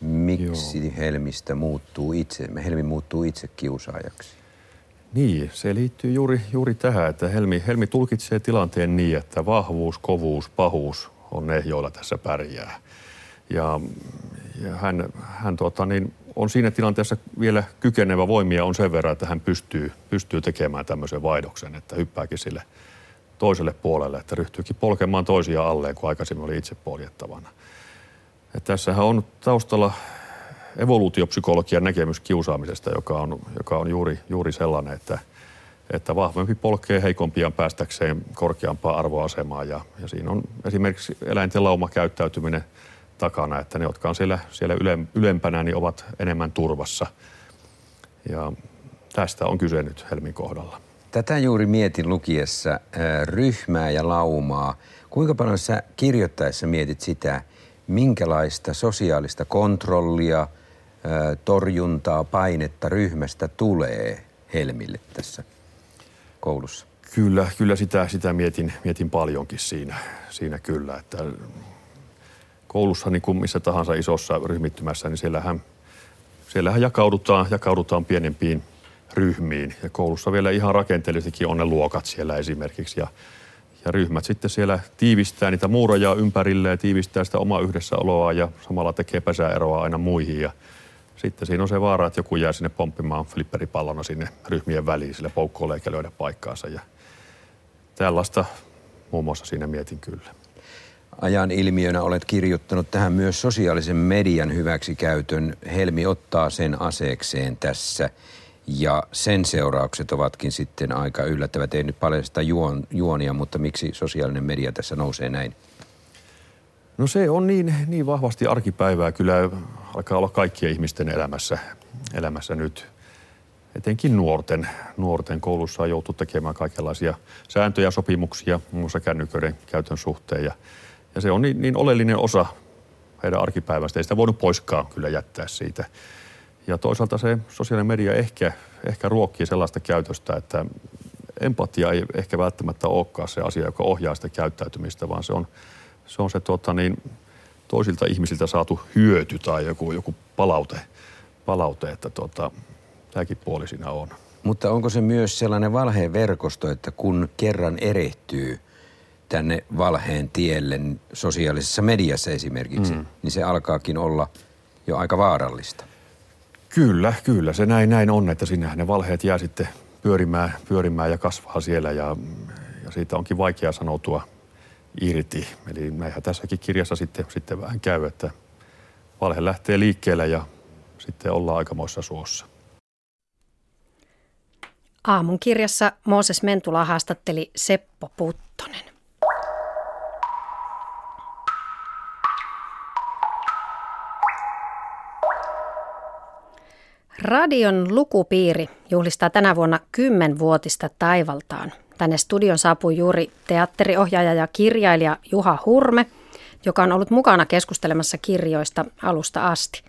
Miksi Joo. Helmistä muuttuu itse, Helmi muuttuu itse kiusaajaksi? Niin, se liittyy juuri, juuri tähän, että Helmi, Helmi tulkitsee tilanteen niin, että vahvuus, kovuus, pahuus on ne, joilla tässä pärjää. Ja, ja hän, hän tuota, niin, on siinä tilanteessa vielä kykenevä voimia on sen verran, että hän pystyy, pystyy tekemään tämmöisen vaihdoksen, että hyppääkin sille toiselle puolelle, että ryhtyykin polkemaan toisia alleen, kun aikaisemmin oli itse poljettavana. Ja tässähän on taustalla evoluutiopsykologian näkemys kiusaamisesta, joka on, joka on juuri, juuri sellainen, että, että vahvempi polkee heikompiaan päästäkseen korkeampaan arvoasemaan. Ja, ja siinä on esimerkiksi eläinten laumakäyttäytyminen takana, että ne, jotka on siellä, siellä ylempänä, niin ovat enemmän turvassa. Ja tästä on kyse nyt Helmin kohdalla. Tätä juuri mietin lukiessa ryhmää ja laumaa. Kuinka paljon sä kirjoittaessa mietit sitä, minkälaista sosiaalista kontrollia, torjuntaa, painetta ryhmästä tulee Helmille tässä koulussa? Kyllä, kyllä sitä, sitä mietin, mietin paljonkin siinä, siinä kyllä, että koulussa niin kuin missä tahansa isossa ryhmittymässä, niin siellähän, siellähän jakaudutaan, jakaudutaan pienempiin ryhmiin. Ja koulussa vielä ihan rakenteellisestikin on ne luokat siellä esimerkiksi. Ja, ja ryhmät sitten siellä tiivistää niitä muuroja ympärille ja tiivistää sitä omaa yhdessäoloa ja samalla tekee pesäeroa aina muihin. Ja sitten siinä on se vaara, että joku jää sinne pomppimaan flipperipallona sinne ryhmien väliin, sille poukkoon eikä löydä paikkaansa. Ja tällaista muun muassa siinä mietin kyllä ajan ilmiönä olet kirjoittanut tähän myös sosiaalisen median hyväksikäytön. Helmi ottaa sen aseekseen tässä ja sen seuraukset ovatkin sitten aika yllättävät. Ei nyt paljasta juon, juonia, mutta miksi sosiaalinen media tässä nousee näin? No se on niin, niin vahvasti arkipäivää kyllä alkaa olla kaikkien ihmisten elämässä, elämässä nyt. Etenkin nuorten. Nuorten koulussa on joutu tekemään kaikenlaisia sääntöjä sopimuksia, muun muassa kännyköiden käytön suhteen. Ja ja se on niin, niin oleellinen osa heidän arkipäivästä. Ei sitä voinut poiskaan kyllä jättää siitä. Ja toisaalta se sosiaalinen media ehkä, ehkä ruokkii sellaista käytöstä, että empatia ei ehkä välttämättä olekaan se asia, joka ohjaa sitä käyttäytymistä, vaan se on se, on se tuota, niin, toisilta ihmisiltä saatu hyöty tai joku, joku palaute, palaute että tuota, tämäkin puoli siinä on. Mutta onko se myös sellainen valheen verkosto, että kun kerran erehtyy – tänne valheen tielle sosiaalisessa mediassa esimerkiksi, mm. niin se alkaakin olla jo aika vaarallista. Kyllä, kyllä. Se näin, näin on, että sinnehän ne valheet jää sitten pyörimään, pyörimään ja kasvaa siellä ja, ja siitä onkin vaikea sanoutua irti. Eli näinhän tässäkin kirjassa sitten, sitten vähän käy, että valhe lähtee liikkeelle ja sitten ollaan aikamoissa suossa. Aamun kirjassa Mooses Mentula haastatteli Seppo Puttonen. Radion lukupiiri juhlistaa tänä vuonna kymmenvuotista taivaltaan. Tänne studion saapui juuri teatteriohjaaja ja kirjailija Juha Hurme, joka on ollut mukana keskustelemassa kirjoista alusta asti.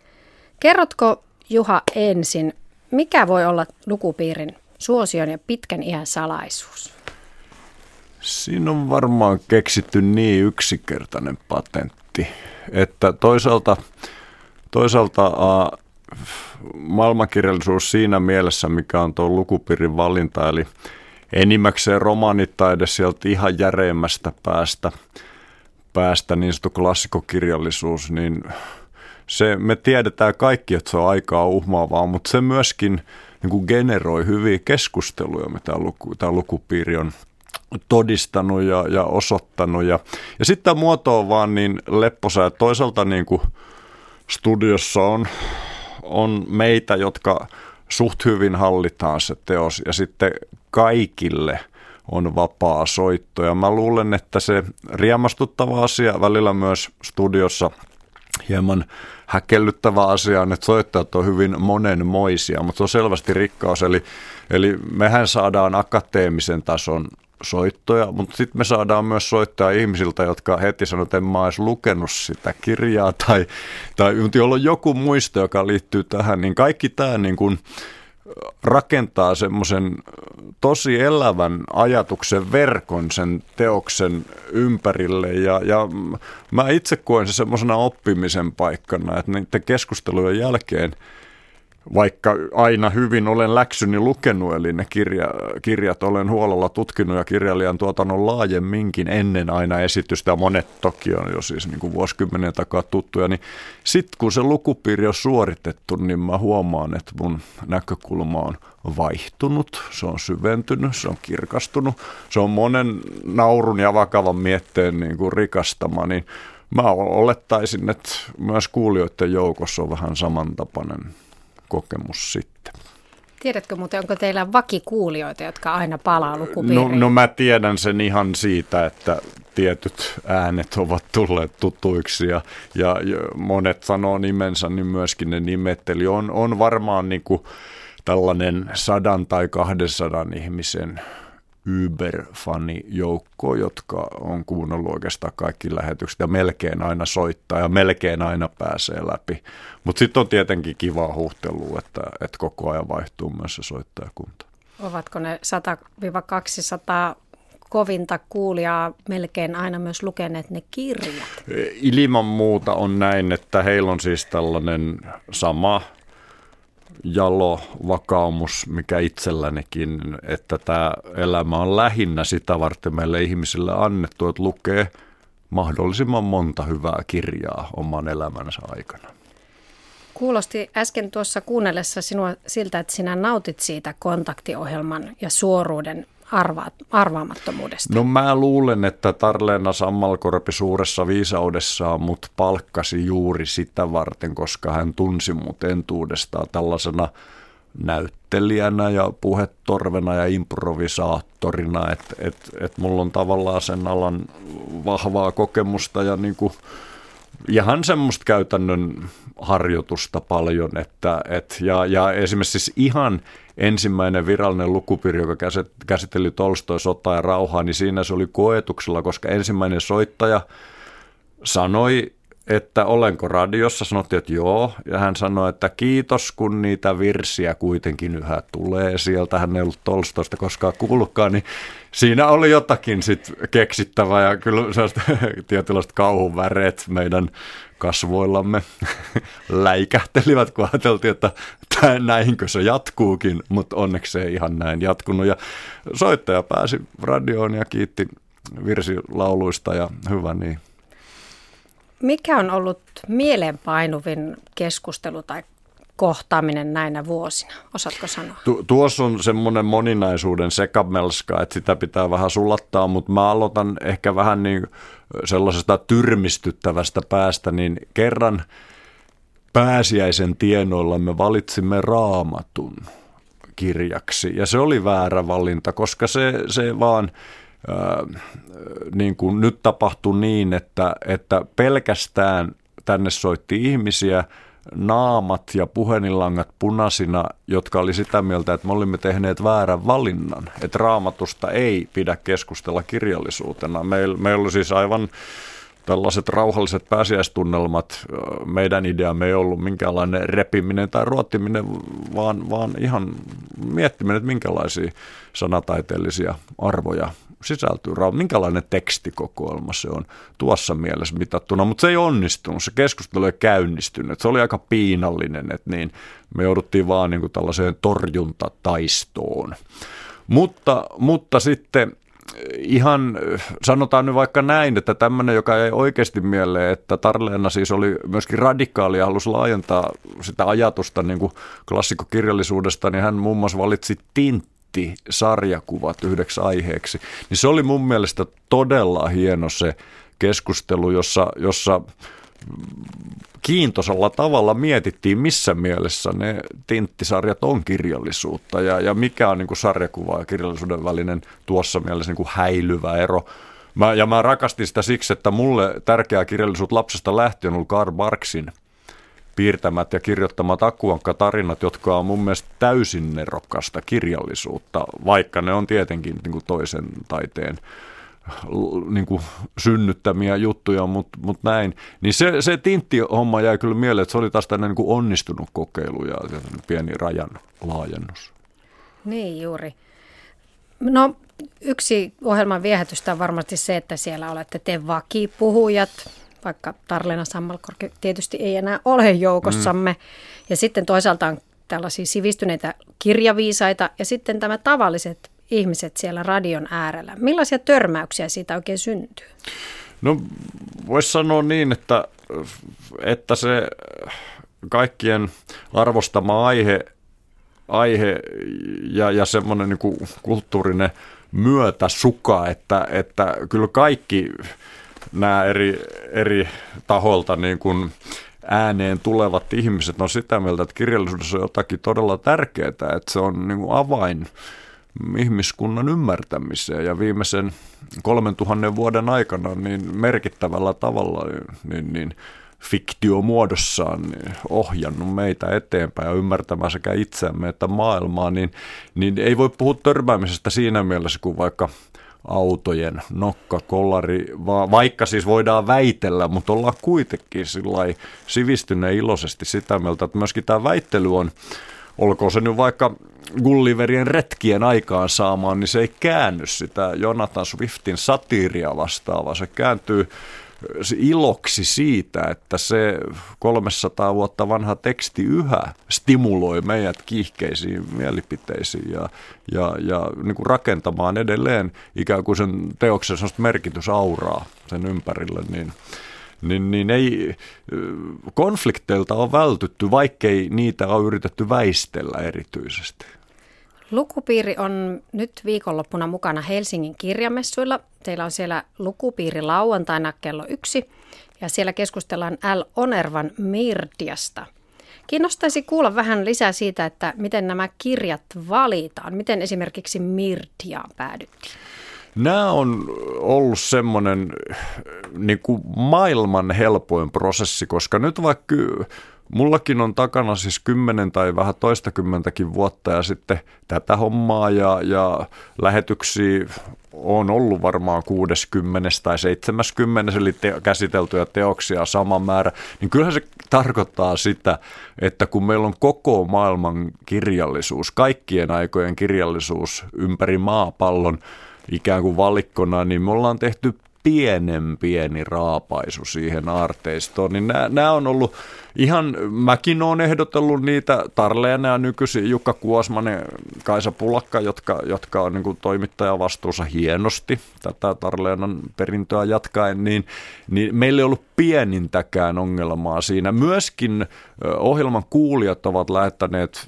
Kerrotko Juha ensin, mikä voi olla lukupiirin suosion ja pitkän iän salaisuus? Siinä on varmaan keksitty niin yksinkertainen patentti, että toisaalta, toisaalta maailmankirjallisuus siinä mielessä, mikä on tuo lukupiirin valinta, eli enimmäkseen romaanitaide sieltä ihan järeimmästä päästä, päästä niin sanottu klassikokirjallisuus, niin se, me tiedetään kaikki, että se on aikaa uhmaavaa, mutta se myöskin niin kuin generoi hyviä keskusteluja, mitä luku, tämä lukupiiri on todistanut ja, ja osoittanut. Ja, ja sitten tämä muoto on vaan niin lepposa, että toisaalta niin kuin studiossa on, on meitä, jotka suht hyvin hallitaan se teos ja sitten kaikille on vapaa soitto. Ja mä luulen, että se riemastuttava asia välillä myös studiossa hieman häkellyttävä asia on, että soittajat on hyvin monenmoisia, mutta se on selvästi rikkaus. Eli, eli mehän saadaan akateemisen tason soittoja, mutta sitten me saadaan myös soittaa ihmisiltä, jotka heti sanoo, että en mä edes lukenut sitä kirjaa tai, tai jolla on joku muisto, joka liittyy tähän, niin kaikki tämä niin kuin rakentaa semmoisen tosi elävän ajatuksen verkon sen teoksen ympärille. Ja, ja mä itse koen se semmoisena oppimisen paikkana, että niiden keskustelujen jälkeen – vaikka aina hyvin olen läksyni lukenut, eli ne kirja, kirjat olen huolella tutkinut ja kirjailijan tuotannon laajemminkin ennen aina esitystä, monet toki on jo siis niin kuin vuosikymmenen takaa tuttuja, niin sitten kun se lukupiiri on suoritettu, niin mä huomaan, että mun näkökulma on vaihtunut, se on syventynyt, se on kirkastunut, se on monen naurun ja vakavan mietteen niin kuin rikastama, niin mä olettaisin, että myös kuulijoiden joukossa on vähän samantapainen kokemus sitten. Tiedätkö muuten, onko teillä vakikuulijoita, jotka aina palaa lukupiiriin? No, no mä tiedän sen ihan siitä, että tietyt äänet ovat tulleet tutuiksi ja, ja, monet sanoo nimensä, niin myöskin ne nimet. Eli on, on varmaan niin kuin tällainen sadan tai kahdensadan ihmisen Uber-fani-joukko, jotka on kuunnellut oikeastaan kaikki lähetykset ja melkein aina soittaa ja melkein aina pääsee läpi. Mutta sitten on tietenkin kiva huhtelu, että, että koko ajan vaihtuu myös se soittajakunta. Ovatko ne 100-200 kovinta kuulijaa melkein aina myös lukeneet ne kirjat? Ilman muuta on näin, että heillä on siis tällainen sama jalo vakaumus, mikä itsellänikin, että tämä elämä on lähinnä sitä varten meille ihmisille annettu, että lukee mahdollisimman monta hyvää kirjaa oman elämänsä aikana. Kuulosti äsken tuossa kuunnellessa sinua siltä, että sinä nautit siitä kontaktiohjelman ja suoruuden arva- arvaamattomuudesta? No mä luulen, että Tarleena Sammalkorpi suuressa viisaudessaan mut palkkasi juuri sitä varten, koska hän tunsi mut entuudestaan tällaisena näyttelijänä ja puhetorvena ja improvisaattorina, että et, et mulla on tavallaan sen alan vahvaa kokemusta ja niinku, ihan semmoista käytännön harjoitusta paljon, että, et, ja, ja esimerkiksi siis ihan ensimmäinen virallinen lukupiri, joka käsitteli Tolstoi sotaa ja rauhaa, niin siinä se oli koetuksella, koska ensimmäinen soittaja sanoi, että olenko radiossa, sanottiin, että joo, ja hän sanoi, että kiitos, kun niitä virsiä kuitenkin yhä tulee. Sieltä hän ei ollut Tolstoista koskaan kuullutkaan, niin siinä oli jotakin sit keksittävää ja kyllä sellaiset tietynlaiset kauhun väreet meidän kasvoillamme läikähtelivät, kun ajateltiin, että näinkö se jatkuukin, mutta onneksi se ei ihan näin jatkunut. Ja soittaja pääsi radioon ja kiitti virsilauluista ja hyvä niin. Mikä on ollut mielenpainuvin keskustelu tai kohtaaminen näinä vuosina? Osaatko sanoa? Tu- tuossa on semmoinen moninaisuuden sekamelska, että sitä pitää vähän sulattaa, mutta mä aloitan ehkä vähän niin sellaisesta tyrmistyttävästä päästä, niin kerran pääsiäisen tienoilla me valitsimme raamatun kirjaksi. Ja se oli väärä valinta, koska se, se vaan niin kuin nyt tapahtui niin, että, että pelkästään tänne soitti ihmisiä, naamat ja puhelinlangat punaisina, jotka oli sitä mieltä, että me olimme tehneet väärän valinnan, että raamatusta ei pidä keskustella kirjallisuutena. Meillä, meillä oli siis aivan tällaiset rauhalliset pääsiäistunnelmat. Meidän ideamme ei ollut minkäänlainen repiminen tai ruottiminen, vaan, vaan ihan miettiminen, että minkälaisia sanataiteellisia arvoja sisältyy. Minkälainen tekstikokoelma se on tuossa mielessä mitattuna, mutta se ei onnistunut. Se keskustelu ei käynnistynyt. Se oli aika piinallinen, että niin me jouduttiin vaan niin kuin tällaiseen torjuntataistoon. Mutta, mutta sitten ihan sanotaan nyt vaikka näin, että tämmöinen, joka ei oikeasti mieleen, että Tarleena siis oli myöskin radikaali ja halusi laajentaa sitä ajatusta niin kuin klassikokirjallisuudesta, niin hän muun muassa valitsi Tintti sarjakuvat yhdeksi aiheeksi. Niin se oli mun mielestä todella hieno se keskustelu, jossa, jossa kiintoisella tavalla mietittiin, missä mielessä ne tinttisarjat on kirjallisuutta ja, ja mikä on niin kuin sarjakuva ja kirjallisuuden välinen tuossa mielessä niin kuin häilyvä ero. Mä, ja mä rakastin sitä siksi, että mulle tärkeää kirjallisuutta lapsesta lähtien on ollut Karl Barksin piirtämät ja kirjoittamat akuankka-tarinat, jotka on mun mielestä täysin nerokasta kirjallisuutta, vaikka ne on tietenkin niin kuin toisen taiteen niin kuin synnyttämiä juttuja, mutta mut näin. Niin se, se tintti-homma jäi kyllä mieleen, että se oli taas tämmöinen niin onnistunut kokeilu ja pieni rajan laajennus. Niin juuri. No yksi ohjelman viehätystä on varmasti se, että siellä olette te vakipuhujat, vaikka Tarlena Sammalkorki tietysti ei enää ole joukossamme. Mm. Ja sitten toisaalta on tällaisia sivistyneitä kirjaviisaita ja sitten tämä tavalliset ihmiset siellä radion äärellä. Millaisia törmäyksiä siitä oikein syntyy? No voisi sanoa niin, että, että se kaikkien arvostama aihe, aihe ja, ja semmoinen niin kulttuurinen myötäsuka, että, että kyllä kaikki nämä eri, eri taholta niin kuin ääneen tulevat ihmiset. On sitä mieltä, että kirjallisuudessa on jotakin todella tärkeää, että se on niin kuin avain ihmiskunnan ymmärtämiseen. Ja viimeisen 3000 vuoden aikana niin merkittävällä tavalla niin, niin fiktio muodossaan niin ohjannut meitä eteenpäin ja ymmärtämään sekä itseämme että maailmaa, niin, niin ei voi puhua törmäämisestä siinä mielessä kuin vaikka autojen nokkakollari, vaikka siis voidaan väitellä, mutta ollaan kuitenkin sivistyneen iloisesti sitä mieltä, että myöskin tämä väittely on olkoon se nyt vaikka Gulliverien retkien aikaan saamaan, niin se ei käänny sitä Jonathan Swiftin satiiria vastaavaa. Se kääntyy iloksi siitä, että se 300 vuotta vanha teksti yhä stimuloi meidät kiihkeisiin mielipiteisiin ja, ja, ja niin kuin rakentamaan edelleen ikään kuin sen teoksen merkitysauraa sen ympärille, niin niin, niin ei, konflikteilta on vältytty, vaikkei niitä ole yritetty väistellä erityisesti. Lukupiiri on nyt viikonloppuna mukana Helsingin kirjamessuilla. Teillä on siellä lukupiiri lauantaina kello yksi ja siellä keskustellaan L. Onervan Mirdiasta. Kiinnostaisi kuulla vähän lisää siitä, että miten nämä kirjat valitaan. Miten esimerkiksi Mirdiaan päädyttiin? Nämä on ollut semmoinen niin kuin maailman helpoin prosessi, koska nyt vaikka mullakin on takana siis kymmenen tai vähän toistakymmentäkin vuotta ja sitten tätä hommaa ja, ja lähetyksiä on ollut varmaan 60 tai 70, eli te- käsiteltyjä teoksia sama määrä, niin kyllähän se tarkoittaa sitä, että kun meillä on koko maailman kirjallisuus, kaikkien aikojen kirjallisuus ympäri maapallon, ikään kuin valikkona, niin me ollaan tehty pienen pieni raapaisu siihen aarteistoon, niin nämä on ollut ihan, mäkin olen ehdotellut niitä Tarleena ja nykyisin Jukka Kuosmanen, Kaisa Pulakka, jotka, jotka on niin toimittaja vastuussa hienosti tätä Tarleenan perintöä jatkaen, niin, niin meillä ei ollut pienintäkään ongelmaa siinä. Myöskin ohjelman kuulijat ovat lähettäneet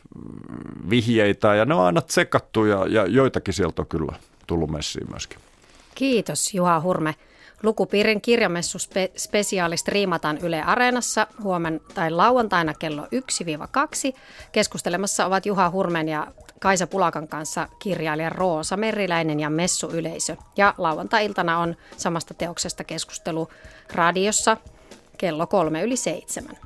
vihjeitä ja ne on aina tsekattu ja, ja joitakin sieltä on kyllä tullut messiin myöskin. Kiitos Juha Hurme. Lukupiirin kirjamessu spe- spesiaali striimataan Yle Areenassa huomen tai lauantaina kello 1-2. Keskustelemassa ovat Juha Hurmen ja Kaisa Pulakan kanssa kirjailija Roosa Meriläinen ja messuyleisö. Ja lauantai-iltana on samasta teoksesta keskustelu radiossa kello kolme yli seitsemän.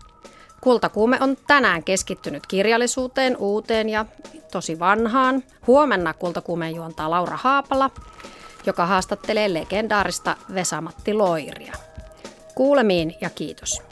Kultakuume on tänään keskittynyt kirjallisuuteen, uuteen ja tosi vanhaan. Huomenna Kultakuumeen juontaa Laura Haapala, joka haastattelee legendaarista Vesamatti Loiria. Kuulemiin ja kiitos.